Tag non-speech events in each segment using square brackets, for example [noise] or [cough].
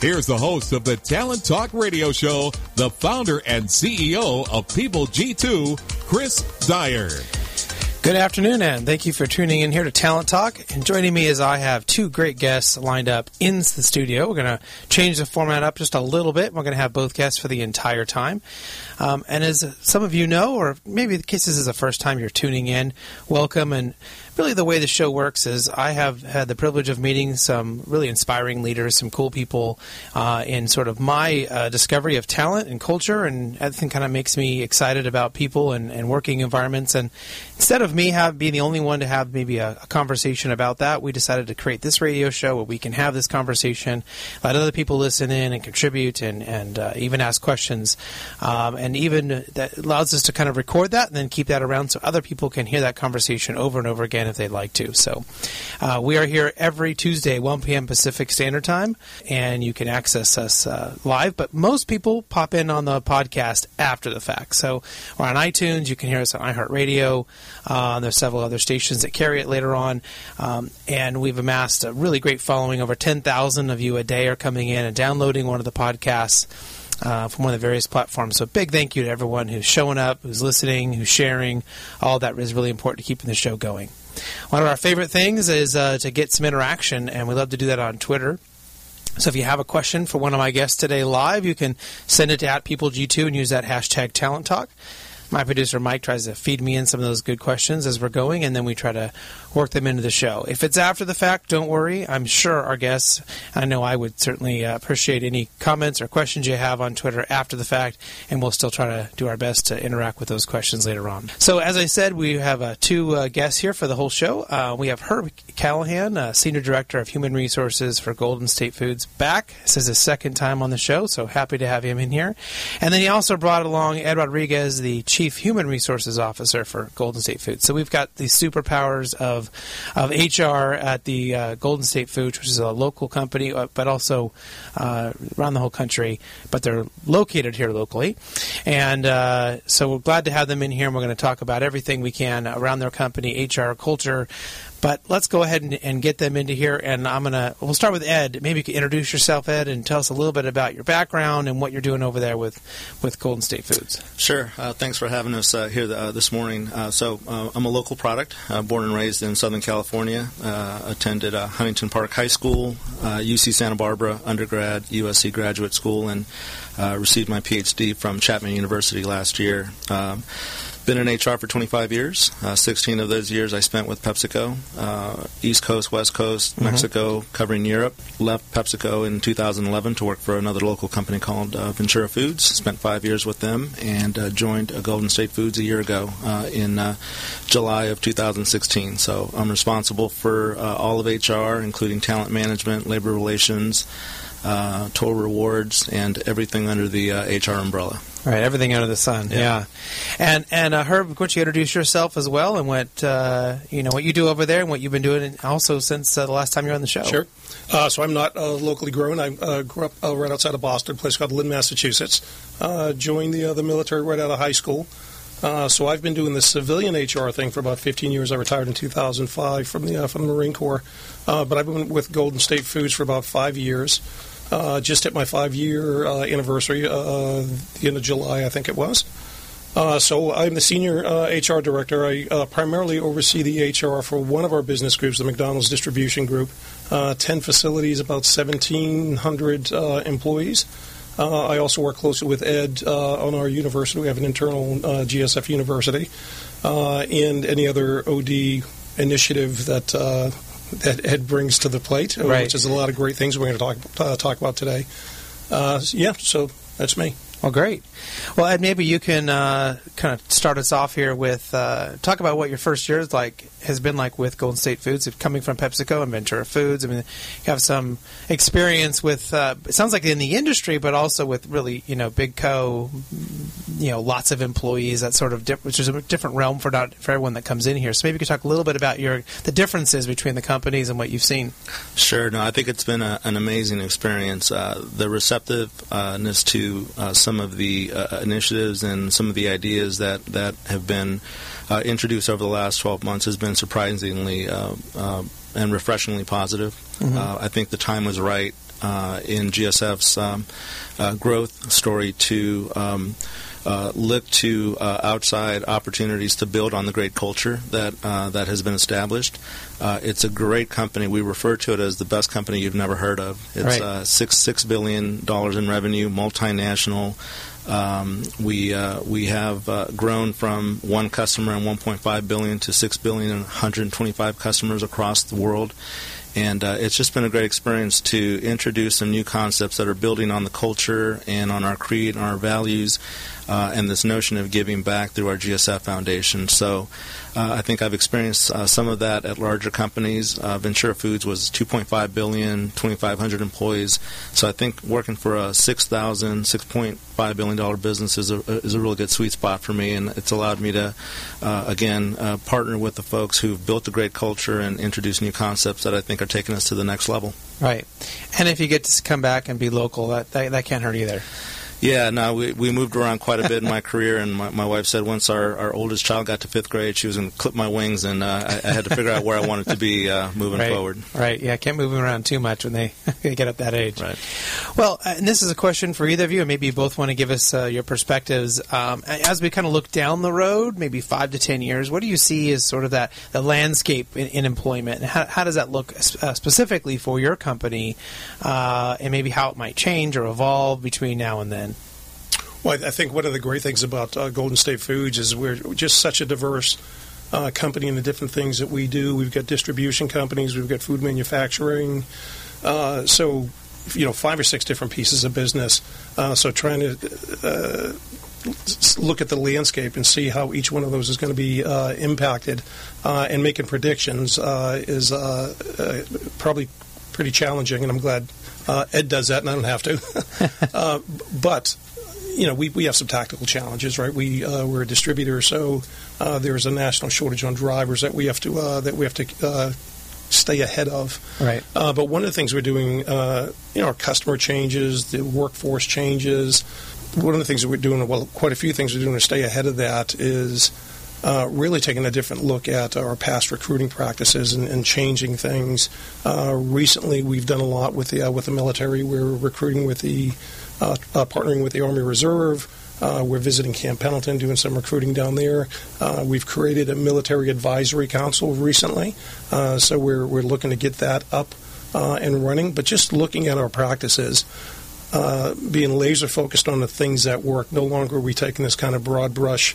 here's the host of the Talent Talk Radio Show, the founder and CEO of People G2, Chris Dyer. Good afternoon, and thank you for tuning in here to Talent Talk. And joining me is I have two great guests lined up in the studio. We're going to change the format up just a little bit. We're going to have both guests for the entire time. Um, and as some of you know, or maybe the case this is the first time you're tuning in, welcome. And really, the way the show works is I have had the privilege of meeting some really inspiring leaders, some cool people uh, in sort of my uh, discovery of talent and culture, and everything kind of makes me excited about people and, and working environments. And instead of me have being the only one to have maybe a, a conversation about that, we decided to create this radio show where we can have this conversation, let other people listen in and contribute, and and uh, even ask questions. Um, and even that allows us to kind of record that and then keep that around so other people can hear that conversation over and over again if they'd like to. So uh, we are here every Tuesday, 1 p.m. Pacific Standard Time, and you can access us uh, live. But most people pop in on the podcast after the fact. So we're on iTunes. You can hear us on iHeartRadio. Uh, there's several other stations that carry it later on, um, and we've amassed a really great following. Over 10,000 of you a day are coming in and downloading one of the podcasts uh, from one of the various platforms. So big thank you to everyone who's showing up, who's listening, who's sharing. All that is really important to keeping the show going. One of our favorite things is uh, to get some interaction, and we love to do that on Twitter. So if you have a question for one of my guests today live, you can send it to at PeopleG2 and use that hashtag Talent Talk my producer Mike tries to feed me in some of those good questions as we're going, and then we try to work them into the show. If it's after the fact, don't worry. I'm sure our guests, I know I would certainly uh, appreciate any comments or questions you have on Twitter after the fact, and we'll still try to do our best to interact with those questions later on. So, as I said, we have uh, two uh, guests here for the whole show. Uh, we have Herb Callahan, uh, Senior Director of Human Resources for Golden State Foods, back. This is his second time on the show, so happy to have him in here. And then he also brought along Ed Rodriguez, the Chief Chief Human Resources Officer for Golden State Foods. So we've got the superpowers of of HR at the uh, Golden State Foods, which is a local company, uh, but also uh, around the whole country. But they're located here locally, and uh, so we're glad to have them in here. and We're going to talk about everything we can around their company, HR, culture, but let's go ahead and, and, get them into here. And I'm going to, we'll start with Ed. Maybe you could introduce yourself, Ed, and tell us a little bit about your background and what you're doing over there with, with Golden State Foods. Sure. Uh, thanks for having us uh, here uh, this morning. Uh, so, uh, I'm a local product, uh, born and raised in Southern California. attended Huntington Park High School, UC Santa Barbara undergrad, USC graduate school, and received my PhD from Chapman University last year. Um, been in HR for 25 years. Uh, 16 of those years I spent with PepsiCo, uh, East Coast, West Coast, mm-hmm. Mexico, covering Europe. Left PepsiCo in 2011 to work for another local company called uh, Ventura Foods. Spent five years with them and uh, joined Golden State Foods a year ago uh, in uh, July of 2016. So I'm responsible for all of HR, including talent management, labor relations uh, total rewards, and everything under the uh, HR umbrella. Right, everything under the sun. Yeah, yeah. and and uh, Herb, could you introduce yourself as well, and what uh, you know what you do over there, and what you've been doing also since uh, the last time you were on the show. Sure. Uh, so I'm not uh, locally grown. I uh, grew up right outside of Boston, a place called Lynn, Massachusetts. joined the the military right out of high school. so I've been doing the civilian HR thing for about 15 years. I retired in 2005 from the from the Marine Corps, but I've been with Golden State Foods for about five years. Uh, just at my five year uh, anniversary, uh, the end of July, I think it was. Uh, so I'm the senior HR uh, director. I uh, primarily oversee the HR for one of our business groups, the McDonald's Distribution Group. Ten facilities, about 1,700 employees. I also work closely with Ed on our university. We have an internal GSF university, and any other OD initiative that that Ed brings to the plate, uh, Right. which is a lot of great things we're going to talk uh, talk about today. Uh, yeah, so that's me. Well, great. Well, Ed, maybe you can uh, kind of start us off here with uh, talk about what your first year is like has been like with Golden State Foods, coming from PepsiCo and Ventura Foods. I mean, you have some experience with. Uh, it sounds like in the industry, but also with really you know big co, you know, lots of employees. That sort of diff- which is a different realm for not for everyone that comes in here. So maybe you could talk a little bit about your the differences between the companies and what you've seen. Sure. No, I think it's been a, an amazing experience. Uh, the receptiveness to uh, some of the uh, initiatives and some of the ideas that, that have been uh, introduced over the last 12 months has been surprisingly uh, uh, and refreshingly positive. Uh, I think the time was right uh, in GSF's um, uh, growth story to um, uh, look to uh, outside opportunities to build on the great culture that uh, that has been established. Uh, it's a great company. We refer to it as the best company you've never heard of. It's Right. uh, six six billion dollars in revenue, multinational. Um, we uh, we have uh, grown from one customer and 1.5 billion to 6 billion and 125 customers across the world. And uh, it's just been a great experience to introduce some new concepts that are building on the culture and on our creed and our values uh, and this notion of giving back through our GSF Foundation. So uh, I think I've experienced uh, some of that at larger companies. Uh, Ventura Foods was 2.5 billion, 2,500 employees. So I think working for a 6,000, 6.5 billion dollar business is a is a really good sweet spot for me, and it's allowed me to uh, again partner with the folks who've built a great culture and introduce new concepts that I think are taking us to the next level. Right. And if you get to come back and be local, that that, that can't hurt either. Yeah, no, we, we moved around quite a bit in my career, and my, my wife said once our, our oldest child got to fifth grade, she was going to clip my wings, and uh, I, I had to figure out where I wanted to be uh, moving right. forward. Right. Yeah, can't move them around too much when they, they [laughs] get up that age. Right. Well, uh, and this is a question for either of you, and maybe you both want to give us uh, your perspectives. Um, as we kind of look down the road, maybe five to ten years, what do you see as sort of that the landscape in, in employment, and how, how does that look uh, specifically for your company, uh, and maybe how it might change or evolve between now and then? Well, I think one of the great things about uh, Golden State Foods is we're just such a diverse uh, company in the different things that we do. We've got distribution companies, we've got food manufacturing, uh, so you know five or six different pieces of business. Uh, so trying to uh, look at the landscape and see how each one of those is going to be uh, impacted, and making predictions is probably pretty challenging. And I'm glad Ed does that, and I don't have to. [laughs] but you know, we, we have some tactical challenges, right? We uh, we're a distributor, so uh, there's a national shortage on drivers that we have to uh, that we have to uh, stay ahead of. Right. Uh, but one of the things we're doing, uh, you know, our customer changes, the workforce changes. One of the things that we're doing, well, quite a few things we're doing to stay ahead of that is uh, really taking a different look at our past recruiting practices and, and changing things. Uh, recently, we've done a lot with the uh, with the military. We're recruiting with the partnering with the Army Reserve. Uh, we're visiting Camp Pendleton, doing some recruiting down there. Uh, we've created a military advisory council recently, uh, so we're we're looking to get that up uh, and running. But just looking at our practices, uh, being laser focused on the things that work. No longer are we taking this kind of broad brush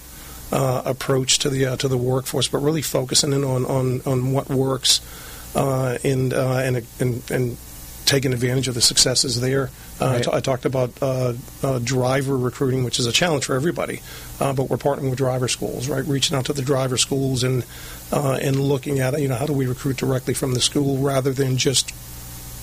uh, approach to the uh, to the workforce, but really focusing in on on, on what works uh, and, uh, and and and taking advantage of the successes there. Uh, I Right. ta- I talked about uh, uh, driver recruiting, which is a challenge for everybody, uh, but we're partnering with driver schools, right? Reaching out to the driver schools and uh, and looking at you know how do we recruit directly from the school rather than just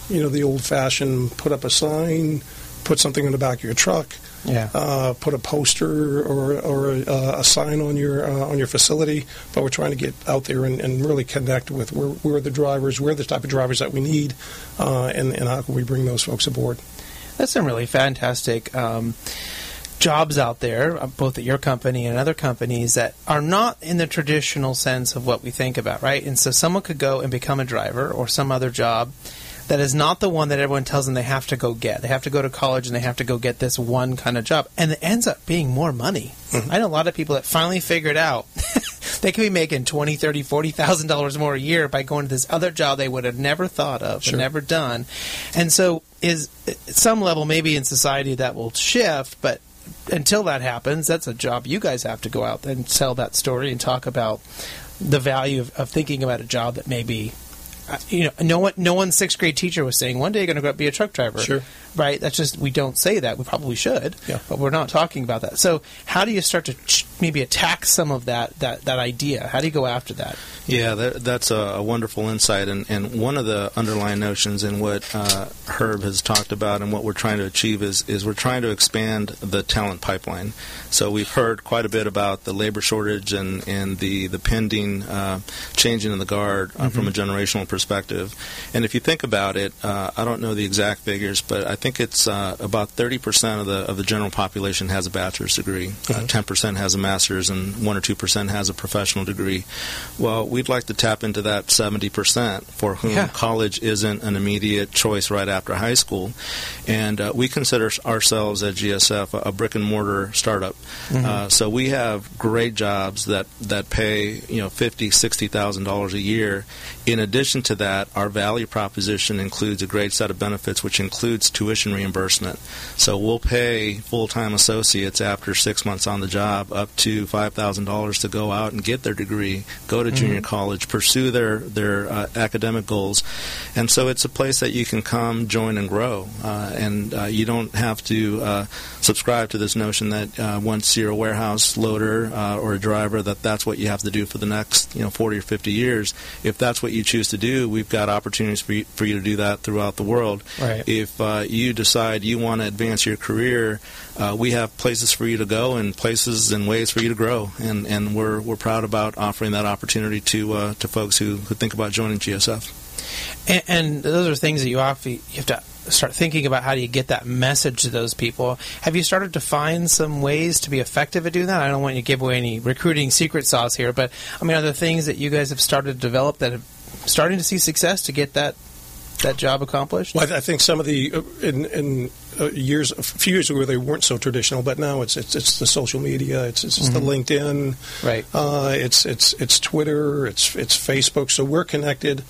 you know the old fashioned put up a sign, put something in the back of your truck, Yeah. uh, put a poster or, or a, a sign on your uh, on your facility, but we're trying to get out there and, and really connect with where, where are the drivers, where are the type of drivers that we need, uh, and, and how can we bring those folks aboard. That's some really fantastic um, jobs out there, uh, both at your company and other companies that are not in the traditional sense of what we think about, right? And so someone could go and become a driver or some other job that is not the one that everyone tells them they have to go get. They have to go to college and they have to go get this one kind of job. And it ends up being more money. Mm-hmm. I know a lot of people that finally figured out [laughs] they could be making twenty, thirty, forty thousand dollars more a year by going to this other job they would have never thought of Sure. never done. And so, is at some level maybe in society that will shift, but until that happens, that's a job you guys have to go out and tell that story and talk about the value of, of thinking about a job that maybe. Uh, You know, no one, no one sixth grade teacher was saying one day you're going to go up be a truck driver Sure. right? That's just we don't say that. We probably should, Yeah. but we're not talking about that. So, how do you start to ch- maybe attack some of that that that idea? How do you go after that? Yeah, that, that's a, a wonderful insight, and, and one of the underlying notions in what uh, Herb has talked about and what we're trying to achieve is is we're trying to expand the talent pipeline. So we've heard quite a bit about the labor shortage and, and the the pending uh, changing in the guard uh, from a generational perspective. And if you think about it, uh, I don't know the exact figures, but I think it's uh, about 30% of the of the general population has a bachelor's degree, uh, 10% has a master's, and one or two percent has a professional degree. Well, we'd like to tap into that 70% for whom Yeah. college isn't an immediate choice right after high school. And uh, we consider ourselves at GSF a, a brick and mortar startup. Uh, so we have great jobs that, that pay you know fifty, sixty thousand dollars a year. In addition to that, our value proposition includes a great set of benefits, which includes tuition reimbursement. So we'll pay full-time associates after six months on the job up to five thousand dollars to go out and get their degree, go to junior college, pursue their their uh, academic goals, and so it's a place that you can come, join, and grow. Uh, and uh, you don't have to uh, subscribe to this notion that uh, once you're a warehouse loader uh, or a driver, that that's what you have to do for the next you know 40 or 50 years. If that's what you choose to do, we've got opportunities for you, for you to do that throughout the world. Right. If uh, you decide you want to advance your career, uh, we have places for you to go and places and ways for you to grow, and, and we're we're proud about offering that opportunity to uh, to folks who, who think about joining GSF. And, and those are things that you have, you have to start thinking about. How do you get that message to those people? Have you started to find some ways to be effective at doing that? I don't want you to give away any recruiting secret sauce here, but I mean, are there things that you guys have started to develop that have starting to see success to get that that job accomplished? Well, I, think some of the uh, in, in uh, years, a few years ago, they weren't so traditional, but now it's it's, it's the social media, it's it's the LinkedIn, Right. uh, it's it's it's Twitter, it's it's Facebook. So we're connected.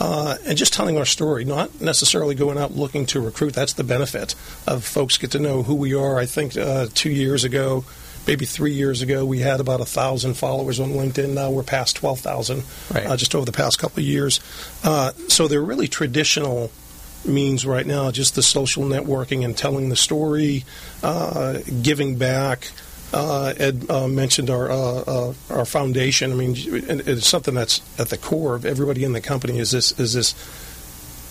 Uh, and just telling our story, not necessarily going out looking to recruit. That's the benefit of folks get to know who we are. I think uh, two years ago, maybe three years ago, we had about a thousand followers on LinkedIn. Now we're past twelve thousand, Right. uh, just over the past couple of years. Uh, so they're really traditional means right now, just the social networking and telling the story, uh, giving back. Uh, Ed uh, mentioned our uh, uh, our foundation. I mean, it's something that's at the core of everybody in the company. Is this is this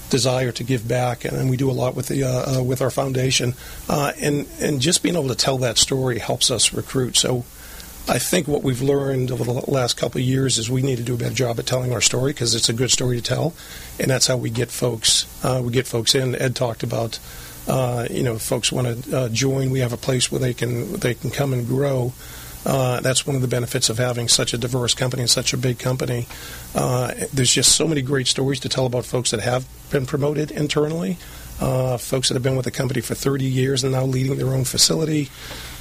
desire to give back, and we do a lot with the uh, uh, with our foundation, uh, and and just being able to tell that story helps us recruit. So. I think what we've learned over the last couple of years is we need to do a better job at telling our story because it's a good story to tell, and that's how we get folks. Uh, we get folks in. Ed talked about, uh, you know, folks want to uh, join. We have a place where they can they can come and grow. Uh, that's one of the benefits of having such a diverse company and such a big company. Uh, there's just so many great stories to tell about folks that have been promoted internally, uh, folks that have been with the company for 30 years and now leading their own facility.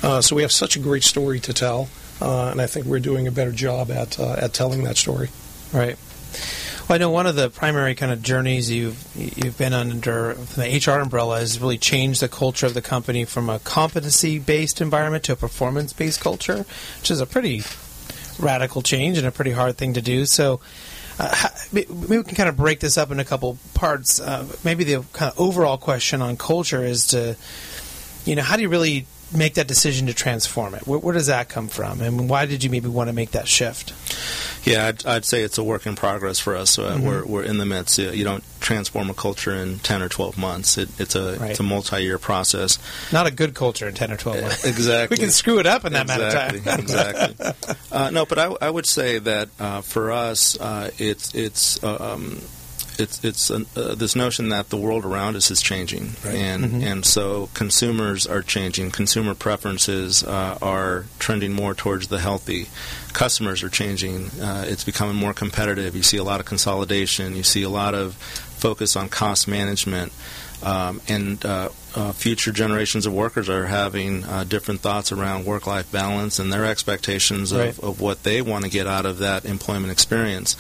Uh, so we have such a great story to tell, uh, and I think we're doing a better job at uh, at telling that story. Right. Well, I know one of the primary kind of journeys you've you've been under the HR umbrella has really changed the culture of the company from a competency based environment to a performance based culture, which is a pretty radical change and a pretty hard thing to do. So. Uh, maybe we can kind of break this up in a couple parts. Uh, maybe the kind of overall question on culture is to, you know, how do you really make that decision to transform it? Where, where does that come from, and why did you maybe want to make that shift? Yeah, I'd, I'd say it's a work in progress for us. Uh, We're, we're in the midst. You don't transform a culture in 10 or 12 months. It, it's a Right. it's a multi-year process. Not a good culture in ten or twelve months. [laughs] Exactly. We can screw it up in that amount of exactly, time. exactly. [laughs] Uh, no, but I, I would say that uh, for us, uh, it's it's uh, um, it's it's an, uh, this notion that the world around us is changing, and Mm-hmm. and so consumers are changing. Consumer preferences uh, are trending more towards the healthy. Customers are changing. Uh, it's becoming more competitive. You see a lot of consolidation. You see a lot of focus on cost management. Um, and uh, future generations of workers are having uh, different thoughts around work-life balance and their expectations of, Right. of what they want to get out of that employment experience.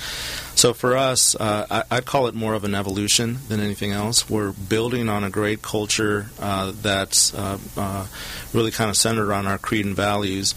So for us, uh, I, I'd call it more of an evolution than anything else. We're building on a great culture uh, that's uh, uh, really kind of centered on our creed and values.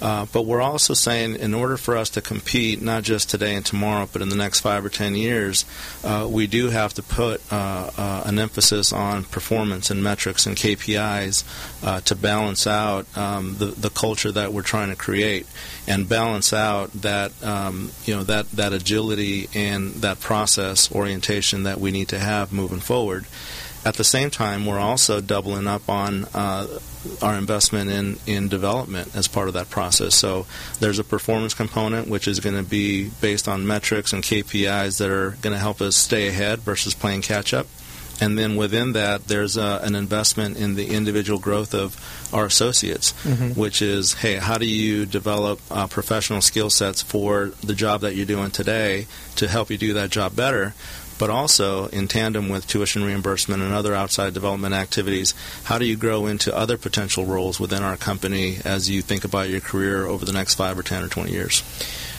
Uh, but we're also saying, in order for us to compete, not just today and tomorrow, but in the next five or ten years, uh, we do have to put uh, uh, an emphasis on performance and metrics and KPIs uh, to balance out um, the, the culture that we're trying to create, and balance out that um, you know that that agility and that process orientation that we need to have moving forward. At the same time, we're also doubling up on uh, our investment in, in development as part of that process. So there's a performance component, which is going to be based on metrics and KPIs that are going to help us stay ahead versus playing catch up. And then within that, there's uh, an investment in the individual growth of our associates, which is, hey, how do you develop uh, professional skill sets for the job that you're doing today to help you do that job better? But also in tandem with tuition reimbursement and other outside development activities, how do you grow into other potential roles within our company as you think about your career over the next five or ten or twenty years?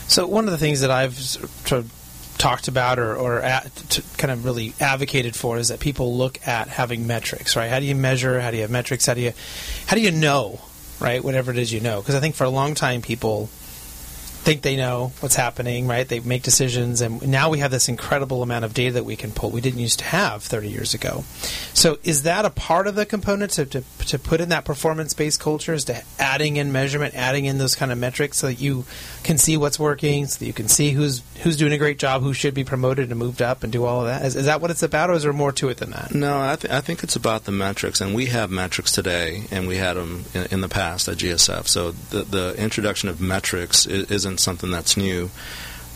So one of the things that I've sort of talked about or, or at, kind of really advocated for is that people look at having metrics, right? How do you measure? How do you have metrics? How do you how do you know, right? Whatever it is you know, because I think for a long time people think they know what's happening, right? They make decisions, and now we have this incredible amount of data that we can pull. We didn't used to have 30 years ago. So, is that a part of the component to, to, to put in that performance based culture? Is to adding in measurement, adding in those kind of metrics, so that you can see what's working, so that you can see who's who's doing a great job, who should be promoted and moved up, and do all of that. Is, is that what it's about, or is there more to it than that? No, I, th- I think it's about the metrics, and we have metrics today, and we had them in, in the past at GSF. So the, the introduction of metrics i- isn't something that's new.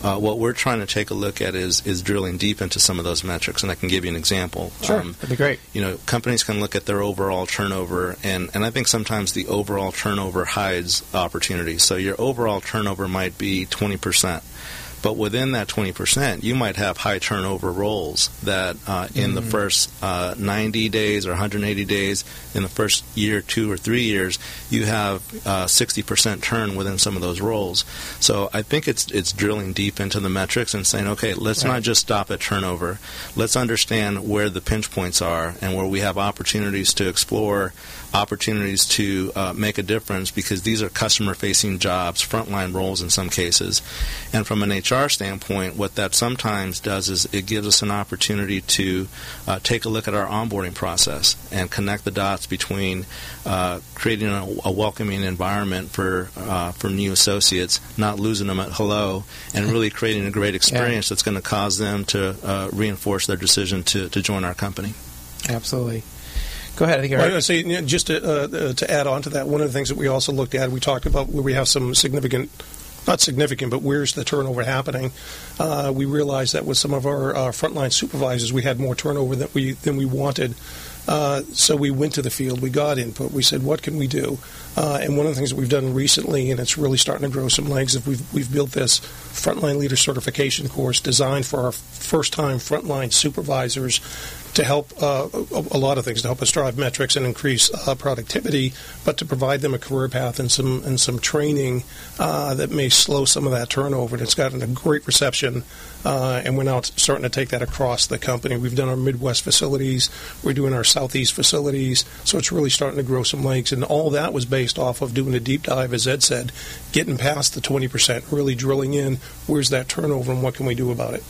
Uh, what we're trying to take a look at is is drilling deep into some of those metrics, and I can give you an example. Um, that'd be great. you know, companies can look at their overall turnover, and, and I think sometimes the overall turnover hides opportunities. So your overall turnover might be 20%. But within that 20%, you might have high turnover roles that uh, in the first uh, 90 days or 180 days, in the first year, two or three years, you have uh, 60% turn within some of those roles. So I think it's it's drilling deep into the metrics and saying, okay, let's Right. not just stop at turnover. Let's understand where the pinch points are and where we have opportunities to explore, opportunities to uh, make a difference because these are customer facing jobs, frontline roles in some cases. And from an HR standpoint, what that sometimes does is it gives us an opportunity to uh, take a look at our onboarding process and connect the dots between uh, creating a, a welcoming environment for uh, for new associates, not losing them at hello, and really creating a great [laughs] experience that's going to cause them to uh, reinforce their decision to, to join our company. Absolutely. Go ahead. I think you're Well, right. I say you know, just to, uh, uh, to add on to that, one of the things that we also looked at, we talked about where we have some significant, not significant, but where's the turnover happening? Uh, we realized that with some of our uh, frontline supervisors, we had more turnover than we than we wanted. Uh, so we went to the field, we got input, we said, what can we do? Uh, and one of the things that we've done recently, and it's really starting to grow some legs, is we've, we've built this frontline leader certification course designed for our first time frontline supervisors to help uh, a, lot of things to help us drive metrics and increase uh, productivity, but to provide them a career path and some and some training uh, that may slow some of that turnover. And it's gotten a great reception, uh, and we're now starting to take that across the company. We've done our Midwest facilities, we're doing our Southeast facilities, so it's really starting to grow some legs. And all that was based off of doing a deep dive, as Ed said, getting past the 20%, really drilling in where's that turnover and what can we do about it.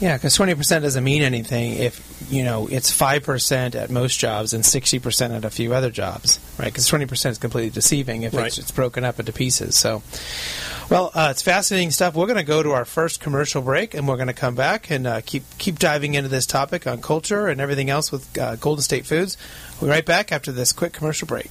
Yeah, because twenty percent doesn't mean anything if you know it's five percent at most jobs and sixty percent at a few other jobs, right? Because twenty percent is completely deceiving if Right. it's, it's broken up into pieces. So, well, uh, it's fascinating stuff. We're going to go to our first commercial break, and we're going to come back and uh, keep keep diving into this topic on culture and everything else with uh, Golden State Foods. We'll be right back after this quick commercial break.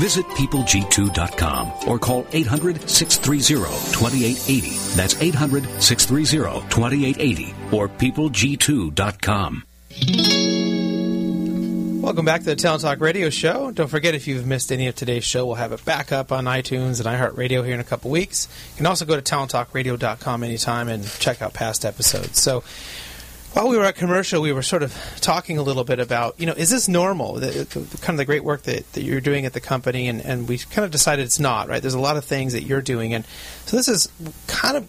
Visit peopleg2.com or call 800 630 2880. That's 800 630 2880 or peopleg2.com. Welcome back to the Talent Talk Radio Show. Don't forget if you've missed any of today's show, we'll have it back up on iTunes and iHeartRadio here in a couple weeks. You can also go to talenttalkradio.com anytime and check out past episodes. So, while we were at commercial, we were sort of talking a little bit about, you know, is this normal? The, the, kind of the great work that, that you're doing at the company, and, and we kind of decided it's not, right? There's a lot of things that you're doing, and so this is kind of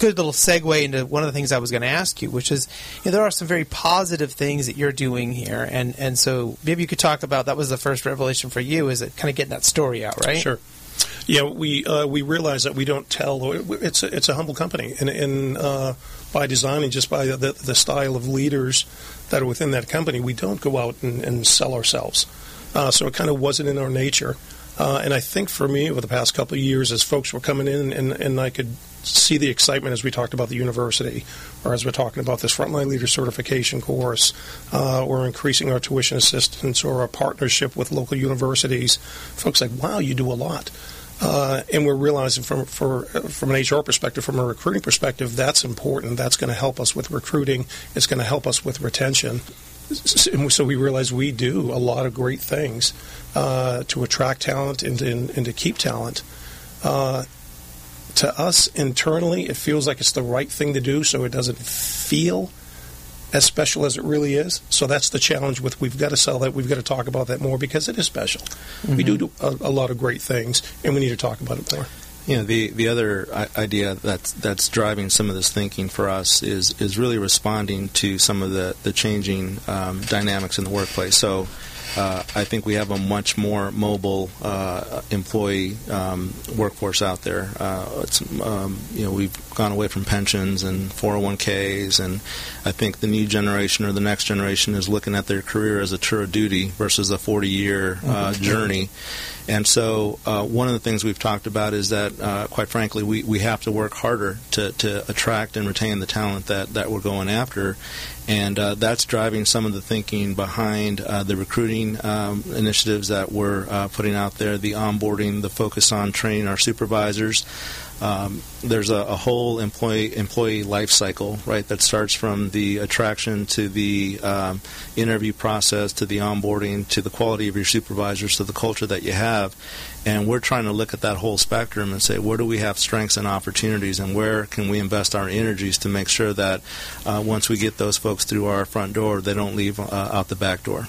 good little segue into one of the things I was going to ask you, which is you know, there are some very positive things that you're doing here, and and so maybe you could talk about that was the first revelation for you, is it kind of getting that story out, right? Sure. Yeah, we uh, we realize that we don't tell. It's a, it's a humble company, and, and uh, by design and just by the, the style of leaders that are within that company, we don't go out and, and sell ourselves. Uh, so it kind of wasn't in our nature. Uh, and I think for me, over the past couple of years, as folks were coming in and, and I could see the excitement as we talked about the university, or as we're talking about this frontline leader certification course, uh, or increasing our tuition assistance or our partnership with local universities, folks like, wow, you do a lot. Uh, and we're realizing from for, from an HR perspective, from a recruiting perspective, that's important. That's going to help us with recruiting. It's going to help us with retention. So we realize we do a lot of great things uh, to attract talent and, and, and to keep talent. Uh, to us internally, it feels like it's the right thing to do, so it doesn't feel as special as it really is. So that's the challenge with we've got to sell that. We've got to talk about that more because it is special. Mm-hmm. We do, do a, a, lot of great things, and we need to talk about it more. You know, the the other idea that's that's driving some of this thinking for us is is really responding to some of the the changing um, dynamics in the workplace. So uh, I think we have a much more mobile uh, employee um, workforce out there. Uh, um, you know, we've gone away from pensions and 401ks, and I think the new generation or the next generation is looking at their career as a tour of duty versus a 40-year uh, mm-hmm. journey. And so, uh, one of the things we've talked about is that, uh, quite frankly, we, we have to work harder to, to attract and retain the talent that, that we're going after and uh, that's driving some of the thinking behind uh, the recruiting um, initiatives that we're uh, putting out there, the onboarding, the focus on training our supervisors. Um, there's a, a, whole employee employee life cycle, right? That starts from the attraction to the um, interview process to the onboarding to the quality of your supervisors to the culture that you have, and we're trying to look at that whole spectrum and say where do we have strengths and opportunities, and where can we invest our energies to make sure that uh, once we get those folks through our front door, they don't leave uh, out the back door.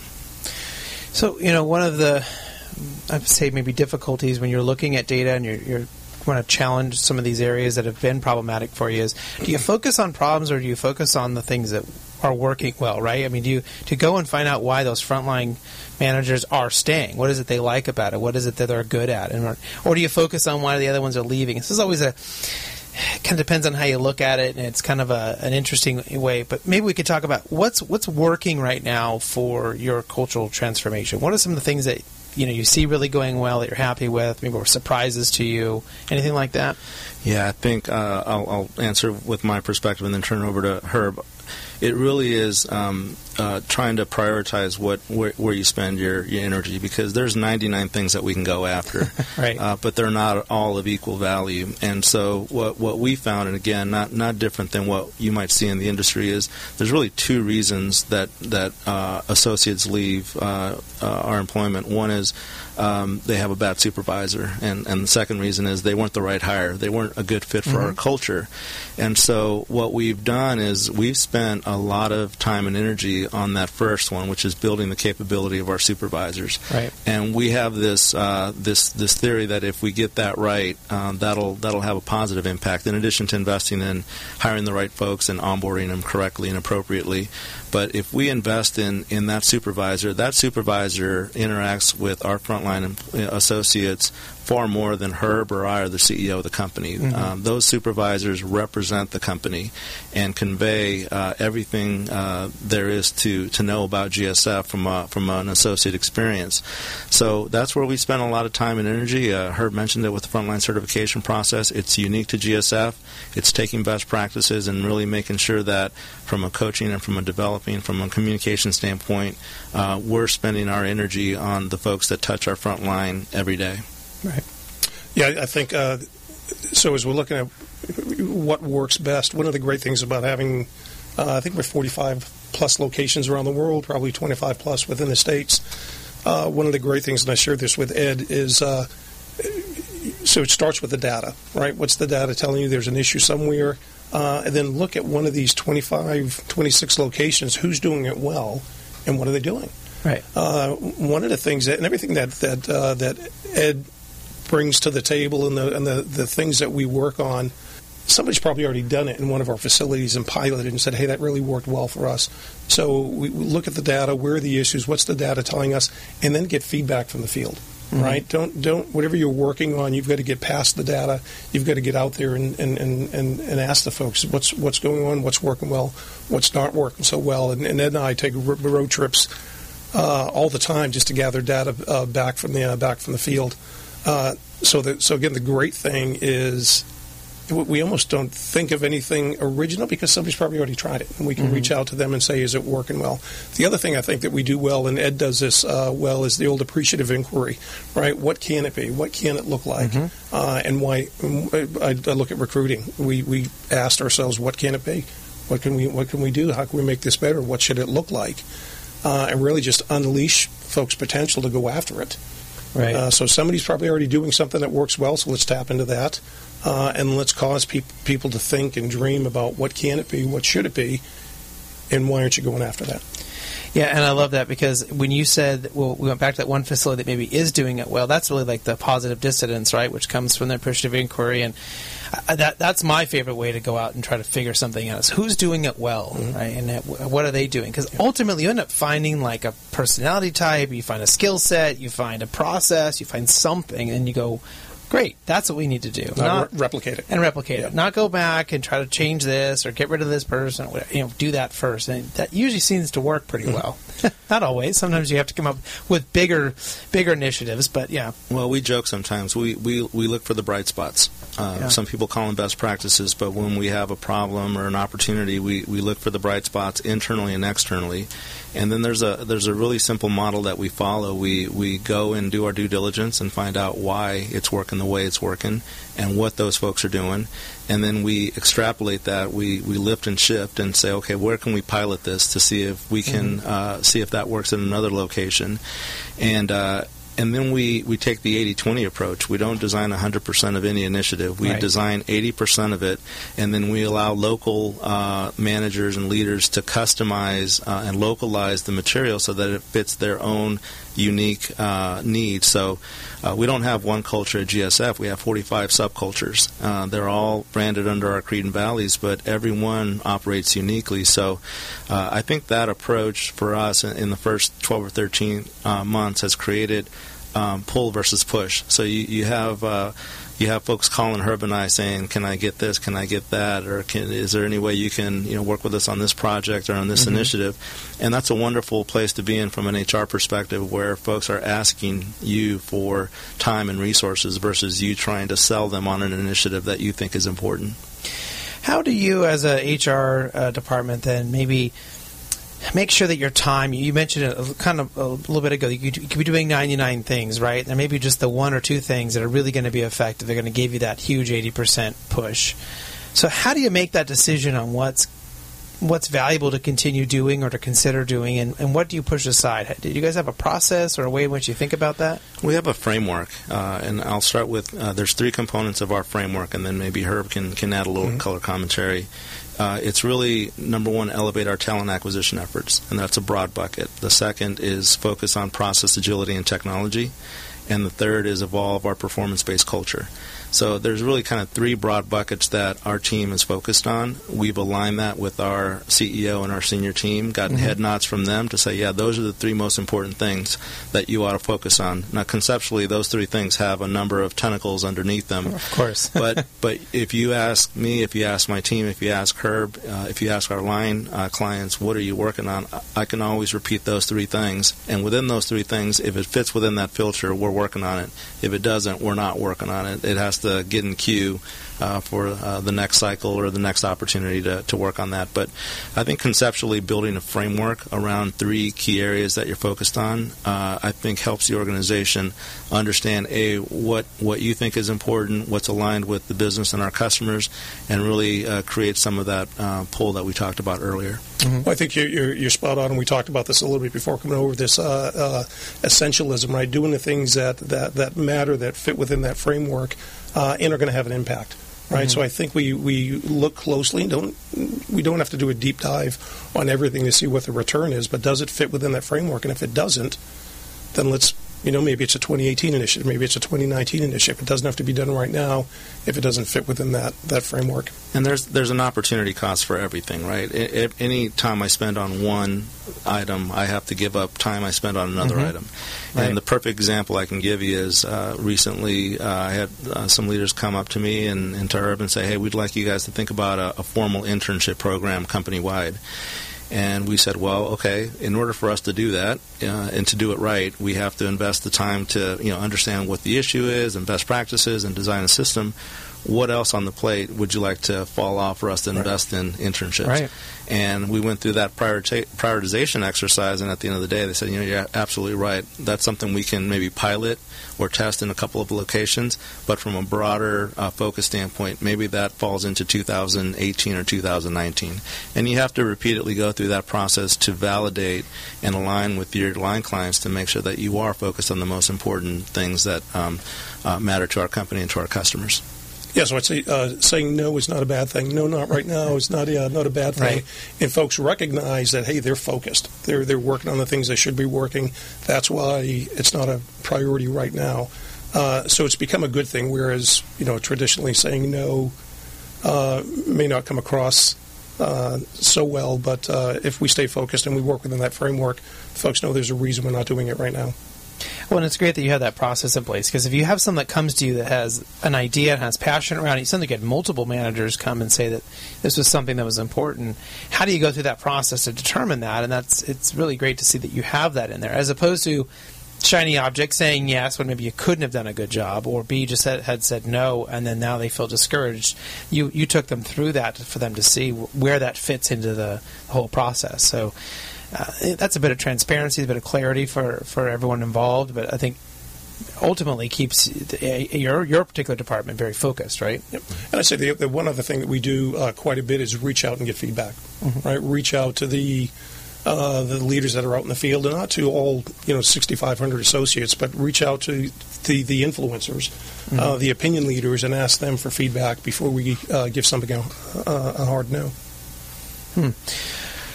So you know one of the I'd say maybe difficulties when you're looking at data and you're, you're want to challenge some of these areas that have been problematic for you is do you focus on problems or do you focus on the things that are working well, right? I mean, do you to go and find out why those frontline managers are staying? What is it they like about it? What is it that they're good at? And or do you focus on why the other ones are leaving? This is always a kind of depends on how you look at it, and it's kind of a, an interesting way. But maybe we could talk about what's what's working right now for your cultural transformation. What are some of the things that you know you see really going well that you're happy with? Maybe were surprises to you, anything like that? Yeah, I think uh, I'll, I'll, answer with my perspective and then turn it over to Herb it really is um, uh, trying to prioritize what where, where, you spend your, your energy because there's 99 things that we can go after, [laughs] right? Uh, but they're not all of equal value. And so what what we found, and again, not not different than what you might see in the industry, is there's really two reasons that that uh, associates leave uh, uh, our employment. One is um, they have a bad supervisor, and, and the second reason is they weren't the right hire. They weren't a good fit for mm-hmm. our culture. And so what we've done is we've spent spent a lot of time and energy on that first one, which is building the capability of our supervisors. Right. And we have this uh, this this theory that if we get that right, um, that'll that'll have a positive impact. In addition to investing in hiring the right folks and onboarding them correctly and appropriately, but if we invest in in that supervisor, that supervisor interacts with our frontline uh, associates far more than Herb or I are the CEO of the company. Mm-hmm. Um, those supervisors represent the company and convey uh, everything uh, there is to, to know about GSF from a, from an associate experience. So that's where we spend a lot of time and energy. Uh, Herb mentioned it with the frontline certification process. It's unique to GSF. It's taking best practices and really making sure that from a coaching and from a developing, from a communication standpoint, uh, we're spending our energy on the folks that touch our front line every day. Right. Yeah, I think uh, so. As we're looking at what works best, one of the great things about having, uh, I think we're 45 plus locations around the world, probably 25 plus within the states. Uh, one of the great things, and I shared this with Ed, is uh, so it starts with the data, right? What's the data telling you? There's an issue somewhere. Uh, and then look at one of these 25, 26 locations. Who's doing it well, and what are they doing? Right. Uh, one of the things that, and everything that that uh, that Ed brings to the table and the and the, the things that we work on somebody's probably already done it in one of our facilities and piloted and said, hey, that really worked well for us. So we look at the data, where are the issues, what's the data telling us, and then get feedback from the field. Mm-hmm. Right? Don't don't whatever you're working on, you've got to get past the data. You've got to get out there and, and, and, and, and ask the folks what's what's going on, what's working well, what's not working so well. And, and Ed and I take road trips uh, all the time just to gather data uh, back from the uh, back from the field. Uh, so that so again, the great thing is we almost don't think of anything original because somebody's probably already tried it, and we can mm-hmm. reach out to them and say, "Is it working well?" The other thing I think that we do well, and Ed does this uh, well, is the old appreciative inquiry. Right? What can it be? What can it look like? Mm-hmm. Uh, and why? I, I, look at recruiting. We we asked ourselves, "What can it be? What can we What can we do? How can we make this better? What should it look like?" Uh, and really just unleash folks' potential to go after it. Right. Uh, so somebody's probably already doing something that works well, so let's tap into that. Uh, and let's cause pe- people to think and dream about what can it be, what should it be, and why aren't you going after that? Yeah, and I love that because when you said, well, we went back to that one facility that maybe is doing it well, that's really like the positive dissidence, right? Which comes from the appreciative inquiry. And I, that that's my favorite way to go out and try to figure something out. Is who's doing it well, mm-hmm. right? And what are they doing? Because ultimately, you end up finding like a personality type, you find a skill set, you find a process, you find something, and you go, Great. That's what we need to do. Not, Not re- replicate it. And replicate yeah. it. Not go back and try to change this or get rid of this person. You know, do that first. And that usually seems to work pretty mm-hmm. well. [laughs] Not always. Sometimes you have to come up with bigger, bigger initiatives. But yeah. Well, we joke sometimes. We we, we look for the bright spots. Uh, yeah. Some people call them best practices, but when we have a problem or an opportunity, we, we look for the bright spots internally and externally. And then there's a there's a really simple model that we follow. We we go and do our due diligence and find out why it's working the way it's working and what those folks are doing. And then we extrapolate that. We, we lift and shift and say, okay, where can we pilot this to see if we can mm-hmm. uh, see if that works in another location. And uh, and then we, we take the 80-20 approach. We don't design 100% of any initiative. We right. design 80% of it, and then we allow local uh, managers and leaders to customize uh, and localize the material so that it fits their own unique uh, needs. So uh, we don't have one culture at GSF. We have 45 subcultures. Uh, they're all branded under our Creed and Values, but every one operates uniquely. So uh, I think that approach for us in, in the first 12 or 13 uh, months has created um, pull versus push. So you, you have uh, you have folks calling Herb and I saying, "Can I get this? Can I get that? Or can, is there any way you can you know work with us on this project or on this mm-hmm. initiative?" And that's a wonderful place to be in from an HR perspective, where folks are asking you for time and resources versus you trying to sell them on an initiative that you think is important. How do you, as a HR uh, department, then maybe make sure that your time you mentioned it kind of a little bit ago you could, be doing 99 things right? And maybe just the one or two things that are really going to be effective they're going to give you that huge 80% push. So how do you make that decision on what's what's valuable to continue doing or to consider doing and, and what do you push aside? Did you guys have a process or a way in which you think about that? We have a framework uh, and i'll start with uh, there's three components of our framework and then maybe herb can, can add a little mm-hmm. color commentary uh, it's really number one, elevate our talent acquisition efforts, and that's a broad bucket. The second is focus on process agility and technology, and the third is evolve our performance based culture. So there's really kind of three broad buckets that our team is focused on. We've aligned that with our CEO and our senior team, gotten mm-hmm. head nods from them to say, yeah, those are the three most important things that you ought to focus on. Now, conceptually, those three things have a number of tentacles underneath them. Of course. [laughs] but but if you ask me, if you ask my team, if you ask Herb, uh, if you ask our line uh, clients, what are you working on? I can always repeat those three things. And within those three things, if it fits within that filter, we're working on it. If it doesn't, we're not working on it. It has to get in queue uh, for uh, the next cycle or the next opportunity to, to work on that. But I think conceptually building a framework around three key areas that you're focused on, uh, I think helps the organization understand a what what you think is important, what's aligned with the business and our customers, and really uh, create some of that uh, pull that we talked about earlier. Mm-hmm. Well, I think you're, you're, you're, spot on, and we talked about this a little bit before coming over this uh, essentialism, right? Doing the things that, that, that matter, that fit within that framework, and are going to have an impact right? Mm-hmm. So I think we, we look closely. and Don't we don't have to do a deep dive on everything to see what the return is, but does it fit within that framework? And if it doesn't, then let's you know, maybe it's a 2018 initiative, maybe it's a 2019 initiative. It doesn't have to be done right now if it doesn't fit within that, that framework. And there's there's an opportunity cost for everything, right? any time I spend on one item, I have to give up time I spend on another mm-hmm. item. Right. And the perfect example I can give you is uh, recently uh, I had uh, some leaders come up to me and, and to Herb and say, hey, we'd like you guys to think about a, a formal internship program company wide. And we said, well, okay, in order for us to do that uh, and to do it right, we have to invest the time to you know understand what the issue is and best practices and design a system what else on the plate would you like to fall off for us to invest right. in internships? Right. And we went through that prioritization exercise, and at the end of the day, they said, you know, you're absolutely right. That's something we can maybe pilot or test in a couple of locations, but from a broader uh, focus standpoint, maybe that falls into 2018 or 2019. And you have to repeatedly go through that process to validate and align with your line clients to make sure that you are focused on the most important things that um, uh, matter to our company and to our customers. Yeah, so I'd say uh, saying no is not a bad thing. No, not right now is not uh, not a bad thing. Right. And folks recognize that hey, they're focused. They're they're working on the things they should be working. That's why it's not a priority right now. Uh, so it's become a good thing. Whereas you know traditionally saying no uh, may not come across uh, so well, but uh, if we stay focused and we work within that framework, folks know there's a reason we're not doing it right now. Well, and it's great that you have that process in place because if you have someone that comes to you that has an idea and has passion around it, you suddenly get multiple managers come and say that this was something that was important. How do you go through that process to determine that? And that's it's really great to see that you have that in there, as opposed to shiny object saying yes when maybe you couldn't have done a good job, or B just said, had said no, and then now they feel discouraged. You you took them through that for them to see where that fits into the whole process. So uh, that's a bit of transparency, a bit of clarity for, for everyone involved. But I think ultimately keeps your your particular department very focused, right? Yep. And I say the, the one other thing that we do uh, quite a bit is reach out and get feedback. Mm-hmm. Right, reach out to the uh, the leaders that are out in the field, and not to all you know 6,500 associates, but reach out to the the influencers, mm-hmm. uh, the opinion leaders, and ask them for feedback before we uh, give something a, a hard no. Hmm.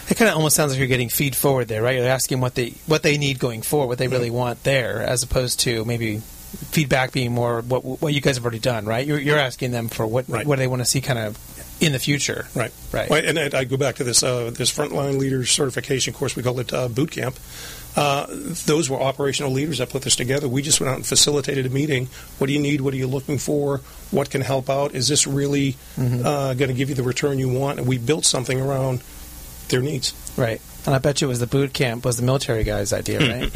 It kind of almost sounds like you're getting feed forward there, right? You're asking what they what they need going forward, what they really want there, as opposed to maybe feedback being more what what you guys have already done, right? You're, you're asking them for what right. what they want to see kind of in the future, right? Right. Well, and, I go back to this uh, this frontline leader certification course. We call it uh, boot camp. Uh, those were operational leaders that put this together. We just went out and facilitated a meeting. What do you need? What are you looking for? What can help out? Is this really mm-hmm. uh, going to give you the return you want? And we built something around their needs. Right. And I bet you it was the boot camp was the military guy's idea, right?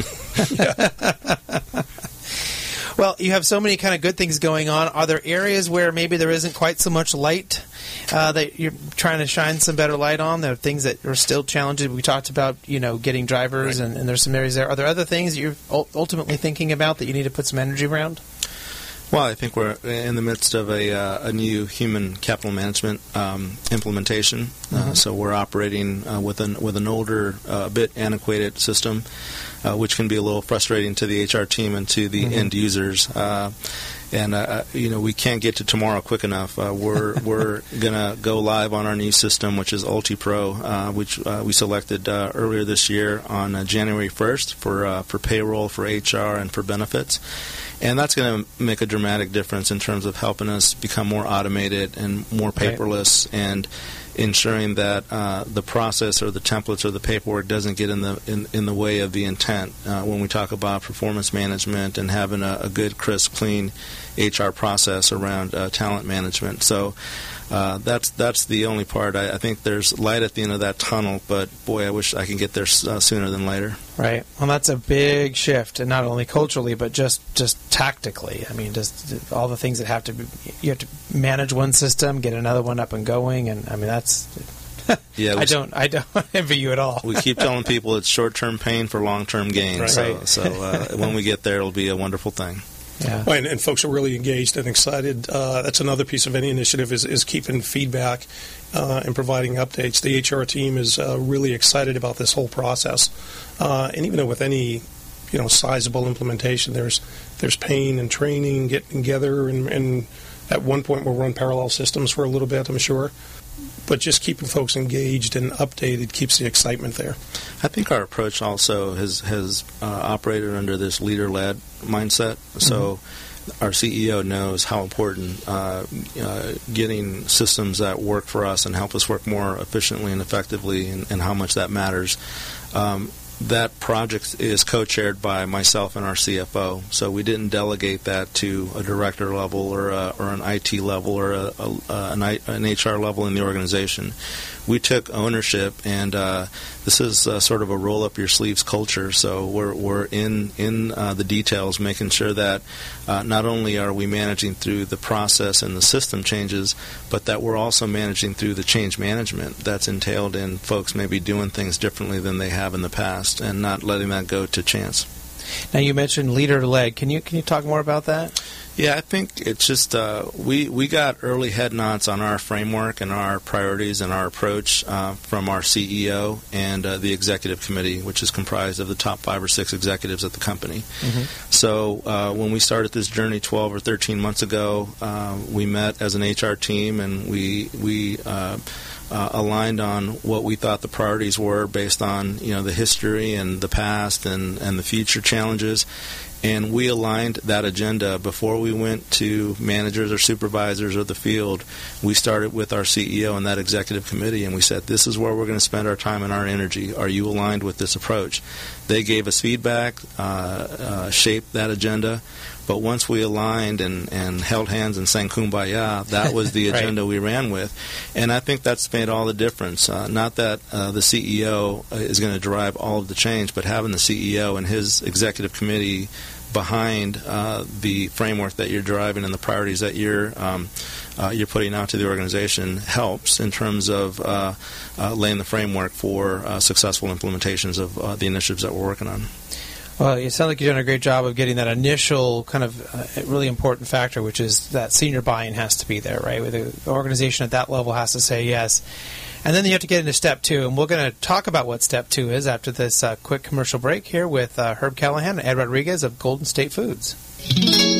[laughs] [laughs] well, you have so many kind of good things going on. Are there areas where maybe there isn't quite so much light uh, that you're trying to shine some better light on? There are things that are still challenging. We talked about, you know, getting drivers, right. and, and, there's some areas there. Are there other things that you're ultimately thinking about that you need to put some energy around? Well, I think we're in the midst of a, uh, a new human capital management um, implementation. Uh, mm-hmm. Uh, so we're operating uh, with an with an older, uh, a bit antiquated system. uh, which can be a little frustrating to the HR team and to the mm-hmm. end users. Uh, and you know we can't get to tomorrow quick enough. Uh, we're [laughs] we're gonna go live on our new system, which is UltiPro, uh, which uh, we selected uh, earlier this year on January 1st for for payroll, for HR, and for benefits. And that's going to make a dramatic difference in terms of helping us become more automated and more paperless right. and ensuring that uh, the process or the templates or the paperwork doesn't get in the in, in the way of the intent uh, when we talk about performance management and having a, a good, crisp, clean HR process around uh, talent management. So uh, that's that's the only part. I, I, think there's light at the end of that tunnel, but boy, I wish I can get there uh, sooner than later. Right. Well, that's a big shift, and not only culturally, but just just tactically. I mean, just all the things that have to be. You have to manage one system, get another one up and going, and I mean that's. [laughs] yeah, I don't. I don't [laughs] envy you at all. we keep telling people it's short-term pain for long-term gain. Right. So, so uh, when we get there, it'll be a wonderful thing. Yeah. and, and, folks are really engaged and excited. Uh, that's another piece of any initiative is, is keeping feedback uh, and providing updates. The HR team is uh, really excited about this whole process, uh, and even though with any you know sizable implementation, there's there's pain and training, getting together, and, and at one point we'll run parallel systems for a little bit, I'm sure but just keeping folks engaged and updated keeps the excitement there. I think our approach also has has uh, operated under this leader led mindset. So. Mm-hmm. Our CEO knows how important uh, uh, getting systems that work for us and help us work more efficiently and effectively, and, and how much that matters. Um, that project is co-chaired by myself and our CFO. So we didn't delegate that to a director level or a, or an IT level or a, a, an, an, HR level in the organization. We took ownership, and uh, this is uh, sort of a roll up your sleeves culture. So we're, we're in in uh, the details, making sure that uh, not only are we managing through the process and the system changes, but that we're also managing through the change management that's entailed in folks maybe doing things differently than they have in the past, and not letting that go to chance. Now you mentioned leader led. Can you can you talk more about that? Yeah, I think it's just uh, we we got early head nods on our framework and our priorities and our approach uh, from our CEO and uh, the executive committee, which is comprised of the top five or six executives at the company. Mm-hmm. So uh, when we started this journey 12 or 13 months ago, uh, we met as an HR team and we we. Uh, aligned on what we thought the priorities were based on you know the history and the past and, and the future challenges and we aligned that agenda before we went to managers or supervisors or the field. We started with our CEO and that executive committee, and we said, This is where we're going to spend our time and our energy. Are you aligned with this approach? They gave us feedback, uh, uh, shaped that agenda. But once we aligned and, and held hands and sang kumbaya, that was the [laughs] agenda right. we ran with. And I think that's made all the difference. Uh, not that uh, the CEO is going to drive all of the change, but having the CEO and his executive committee behind uh, the framework that you're driving and the priorities that you're um, uh, you're putting out to the organization helps in terms of uh, uh laying the framework for uh, successful implementations of uh, the initiatives that we're working on. Well, it sounds like you've done a great job of getting that initial kind of really important factor, which is that senior buy-in has to be there, right? The organization at that level has to say yes. And then you have to get into step two, and we're going to talk about what step two is after this uh, quick commercial break here with uh, Herb Callahan and Ed Rodriguez of Golden State Foods.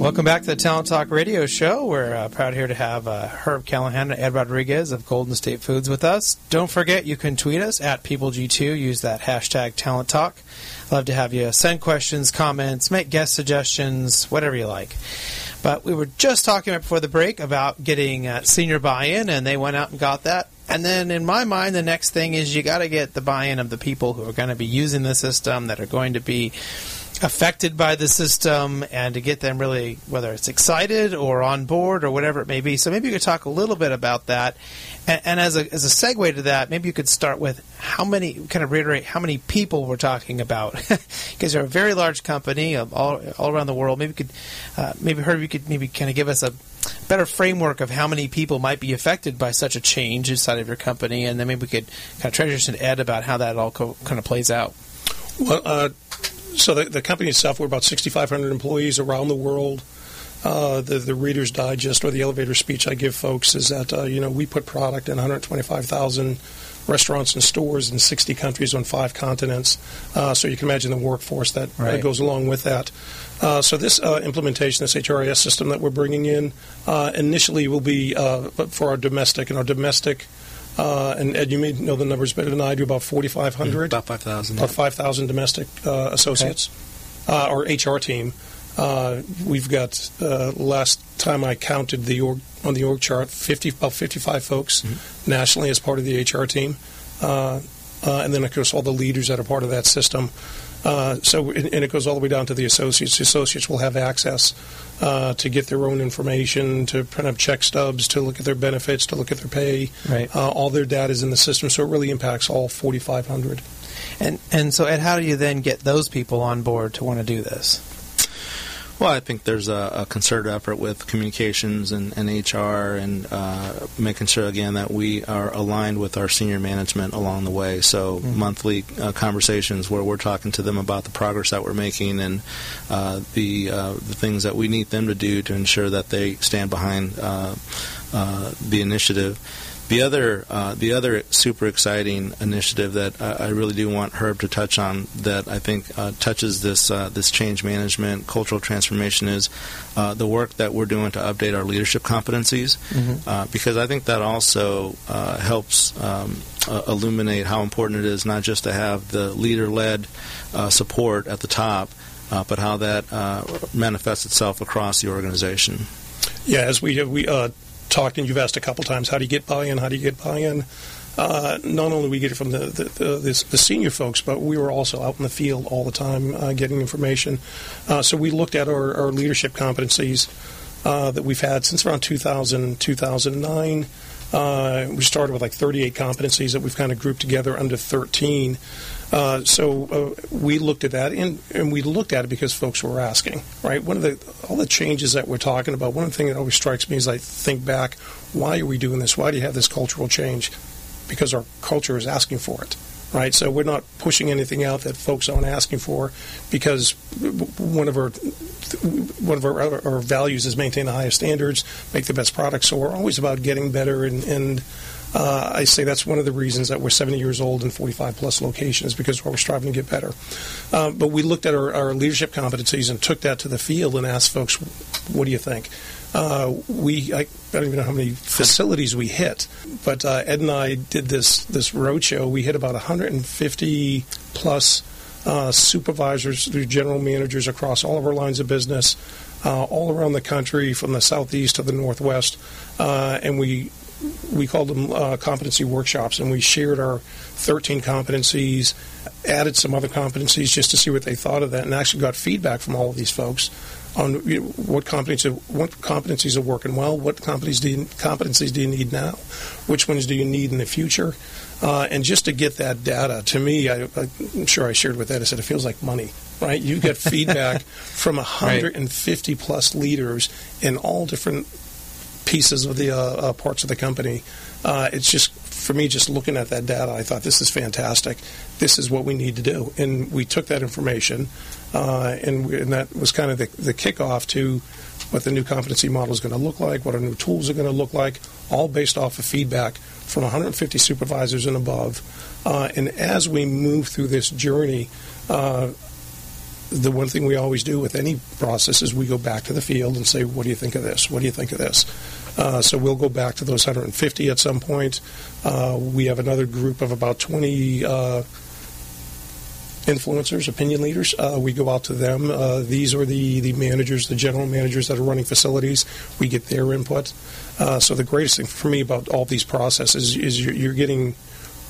Welcome back to the Talent Talk Radio Show. We're uh, proud here to have uh, Herb Callahan and Ed Rodriguez of Golden State Foods with us. Don't forget, you can tweet us at PeopleG2. Use that hashtag Talent Talk. Love to have you send questions, comments, make guest suggestions, whatever you like. But we were just talking right before the break about getting uh, senior buy-in, and they went out and got that. And then in my mind, the next thing is you got to get the buy-in of the people who are going to be using the system, that are going to be affected by the system and to get them really whether it's excited or on board or whatever it may be. So maybe you could talk a little bit about that. And, and as a as a segue to that, maybe you could start with how many kind of reiterate how many people we're talking about [laughs] because you're a very large company all all around the world. Maybe you could uh, maybe Herb you could maybe kind of give us a better framework of how many people might be affected by such a change inside of your company, and then maybe we could kind of treasure to Ed about how that all co- kind of plays out. Well, uh, so the, the company itself, we're about 6,500 employees around the world. Uh, the the Reader's Digest or the elevator speech I give folks is that uh, you know we put product in 125,000 restaurants and stores in 60 countries on five continents. Uh, so you can imagine the workforce that right. goes along with that. Uh, so this uh, implementation, this HRIS system that we're bringing in, uh, initially will be for our domestic and our domestic. Uh, and Ed, you may know the numbers better than I do. About forty five hundred, mm, about five thousand, about five thousand domestic uh, associates, okay. uh, or HR team. Uh, we've got uh, last time I counted the org, on the org chart, fifty about fifty five folks mm-hmm. nationally as part of the HR team, uh, and then of course all the leaders that are part of that system. Uh, so, and, it goes all the way down to the associates. The associates will have access uh, to get their own information, to print up check stubs, to look at their benefits, to look at their pay. Right. Uh, all their data is in the system, so it really impacts all 4,500. And and so, Ed, how do you then get those people on board to want to do this? Well, I think there's a, a concerted effort with communications and, and HR and uh, making sure, again, that we are aligned with our senior management along the way. So, mm-hmm. monthly uh, conversations where we're talking to them about the progress that we're making and uh, the, uh, the things that we need them to do to ensure that they stand behind uh, uh, the initiative. The other, uh, the other super exciting initiative that I, I, really do want Herb to touch on that I think uh, touches this uh, this change management, cultural transformation is uh, the work that we're doing to update our leadership competencies, mm-hmm. Uh, because I think that also uh, helps um, illuminate how important it is not just to have the leader-led support at the top, but how that manifests itself across the organization. Yeah, as we we talked, and you've asked a couple times, how do you get buy-in? How do you get buy-in? Uh, not only we get it from the the, the, the, senior folks, but we were also out in the field all the time uh, getting information. Uh, so we looked at our, our leadership competencies uh, that we've had since around 2000, 2009. Uh, we started with like 38 competencies that we've kind of grouped together under 13. Uh, so uh, we looked at that, and, and we looked at it because folks were asking, right? One of the all the changes that we're talking about. One of the things that always strikes me is I think back, why are we doing this? Why do you have this cultural change? Because our culture is asking for it, right? So we're not pushing anything out that folks aren't asking for, because one of our one of our, our values is maintain the highest standards, make the best products. So we're always about getting better and, and uh, I say that's one of the reasons that we're 70 years old in 45 plus locations because we're striving to get better. Uh, but we looked at our, our, leadership competencies and took that to the field and asked folks, "What do you think?" Uh, we I, I, don't even know how many facilities we hit, but uh, Ed and I did this this roadshow. We hit about 150 plus uh, supervisors, general managers across all of our lines of business. Uh, all around the country, from the southeast to the northwest, and we we called them uh, competency workshops, and we shared our 13 competencies, added some other competencies just to see what they thought of that, and actually got feedback from all of these folks on you know, what competencies what competencies are working well, what competencies do you, competencies do you need now, which ones do you need in the future, uh, and just to get that data. To me, I, am sure I shared with that. I said it feels like money. Right, you get [laughs] feedback from 150 right. plus leaders in all different pieces of the uh, uh, parts of the company. Uh, it's just for me, just looking at that data, I thought this is fantastic. This is what we need to do, and we took that information, uh, and, we, and that was kind of the, the kickoff to what the new competency model is going to look like, what our new tools are going to look like, all based off of feedback from 150 supervisors and above. Uh, and as we move through this journey, uh, the one thing we always do with any process is we go back to the field and say, "What do you think of this? What do you think of this?" Uh, so we'll go back to those 150 at some point. Uh, we have another group of about 20 uh, influencers, opinion leaders. Uh, we go out to them. Uh, these are the, the managers, the general managers that are running facilities. We get their input. Uh, so the greatest thing for me about all these processes is you're, you're getting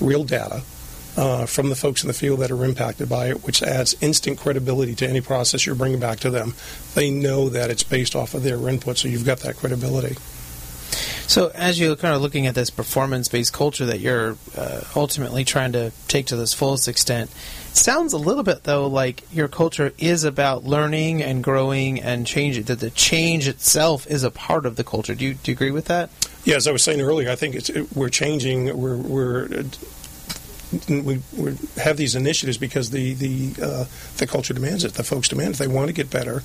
real data. Uh, from the folks in the field that are impacted by it, which adds instant credibility to any process you're bringing back to them. They know that it's based off of their input, so you've got that credibility. So, as you're kind of looking at this performance-based culture that you're uh, ultimately trying to take to this fullest extent, sounds a little bit though like your culture is about learning and growing and changing. That the change itself is a part of the culture. Do you, do you agree with that? Yeah, as I was saying earlier, I think it's it, we're changing. We're we're we, we have these initiatives because the the uh, the culture demands it. The folks demand it. They want to get better.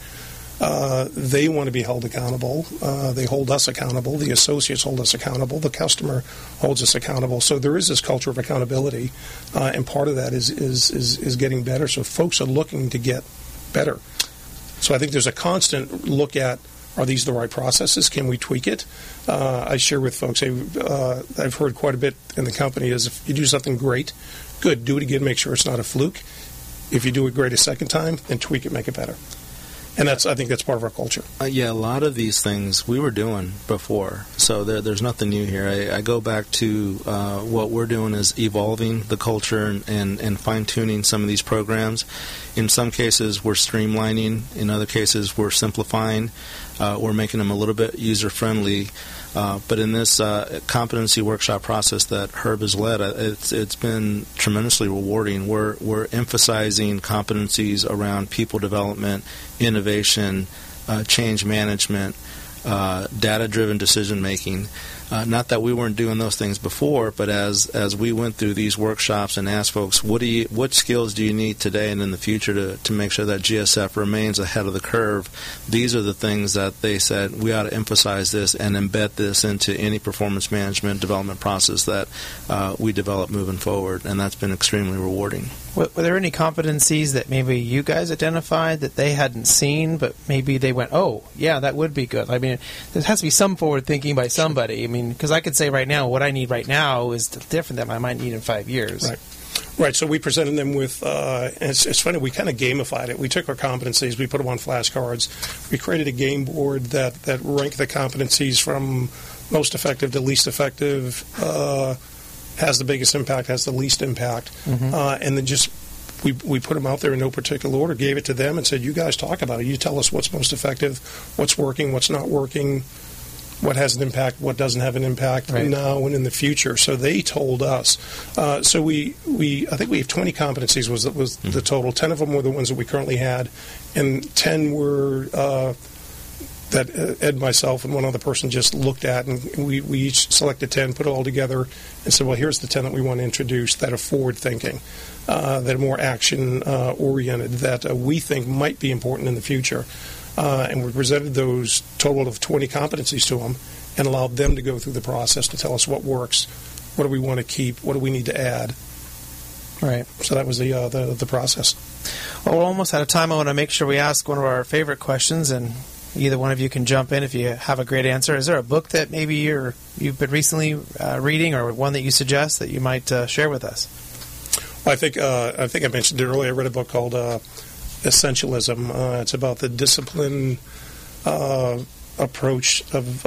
Uh, they want to be held accountable. Uh, they hold us accountable. The associates hold us accountable. The customer holds us accountable. So there is this culture of accountability, uh, and part of that is, is, is is getting better. So folks are looking to get better. So I think there's a constant look at are these the right processes? Can we tweak it? Uh, I share with folks. Uh, I've heard quite a bit in the company is if you do something great, good, do it again. Make sure it's not a fluke. If you do it great a second time, then tweak it, make it better and that's I think that's part of our culture. Uh, yeah, a lot of these things we were doing before, so there, there's nothing new here. I, I go back to uh, what we're doing is evolving the culture and, and, and fine tuning some of these programs. In some cases, we're streamlining. In other cases, we're simplifying. Uh, we're making them a little bit user friendly. Uh, but in this uh, competency workshop process that Herb has led, uh, it's it's been tremendously rewarding. We're we're emphasizing competencies around people development, innovation, uh, change management, uh, data-driven decision making. Uh, not that we weren't doing those things before, but as as we went through these workshops and asked folks, what do you, what skills do you need today and in the future to, to make sure that GSF remains ahead of the curve? These are the things that they said we ought to emphasize this and embed this into any performance management development process that uh, we develop moving forward, and that's been extremely rewarding. Were, were there any competencies that maybe you guys identified that they hadn't seen, but maybe they went, "Oh, yeah, that would be good." I mean, there has to be some forward thinking by somebody. I mean, because I could say right now what I need right now is different than I might need in five years. Right. Right, so we presented them with, uh, it's, it's, funny, we kind of gamified it. We took our competencies, we put them on flashcards. We created a game board that, that ranked the competencies from most effective to least effective, uh, has the biggest impact, has the least impact, mm-hmm. uh, and then just we, we put them out there in no particular order, gave it to them, and said, "You guys talk about it. You tell us what's most effective, what's working, what's not working, what has an impact, what doesn't have an impact right. now and in the future." So they told us. Uh, so we, we I think we have 20 competencies was was mm-hmm. the total. Ten of them were the ones that we currently had, and ten were. Uh, that uh, Ed, myself, and one other person just looked at, and we, we each selected 10, put it all together, and said, well, here's the 10 that we want to introduce that are forward thinking, uh, that are more action uh, oriented, that uh, we think might be important in the future. Uh, and we presented those total of 20 competencies to them and allowed them to go through the process to tell us what works, what do we want to keep, what do we need to add. Right. So that was the, uh, the, the process. Well, we're almost out of time. I want to make sure we ask one of our favorite questions, and either one of you can jump in if you have a great answer. Is there a book that maybe you're you've been recently uh, reading, or one that you suggest that you might uh, share with us? Well, I think uh, I think I mentioned it earlier. I read a book called uh, Essentialism. Uh, it's about the discipline uh, approach of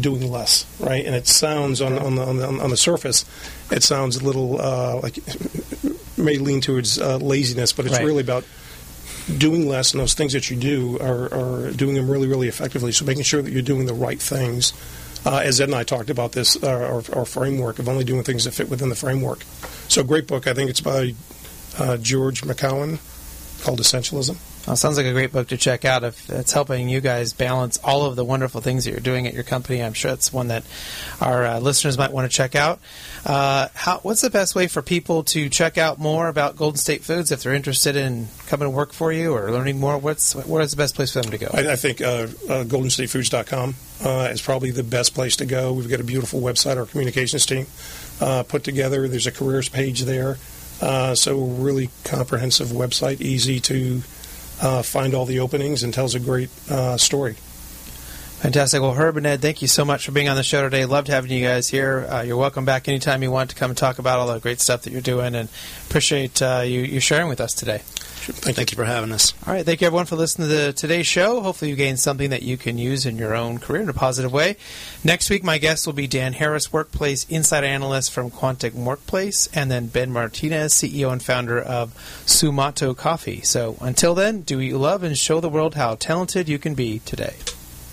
doing less, right? And it sounds on on the, on the, on the surface, it sounds a little like may lean towards laziness, but it's right. really about doing less and those things that you do are, are, doing them really, really effectively. So making sure that you're doing the right things. Uh, as Ed and I talked about this, uh, our, our, framework of only doing things that fit within the framework. So great book. I think it's by uh, George McKeown called Essentialism. Well, sounds like a great book to check out if it's helping you guys balance all of the wonderful things that you're doing at your company. I'm sure it's one that our uh, listeners might want to check out. Uh, how, what's the best way for people to check out more about Golden State Foods if they're interested in coming to work for you or learning more? What's what is the best place for them to go? I, I think uh, uh, GoldenStateFoods.com uh, is probably the best place to go. We've got a beautiful website. Our communications team uh, put together. There's a careers page there. So really comprehensive website, easy to find all the openings, and tells a great uh, story. Fantastic. Well, Herb and Ed, thank you so much for being on the show today. Loved having you guys here. Uh, you're welcome back anytime you want to come and talk about all the great stuff that you're doing, and appreciate uh, you, you sharing with us today. Thank, Thank you. you. for having us. All right. Thank you, everyone, for listening to today's show. Hopefully, you gained something that you can use in your own career in a positive way. Next week, my guest will be Dan Harris, Workplace Insight Analyst from Quantum Workplace, and then Ben Martinez, CEO and founder of Sumato Coffee. So until then, do what you love and show the world how talented you can be today.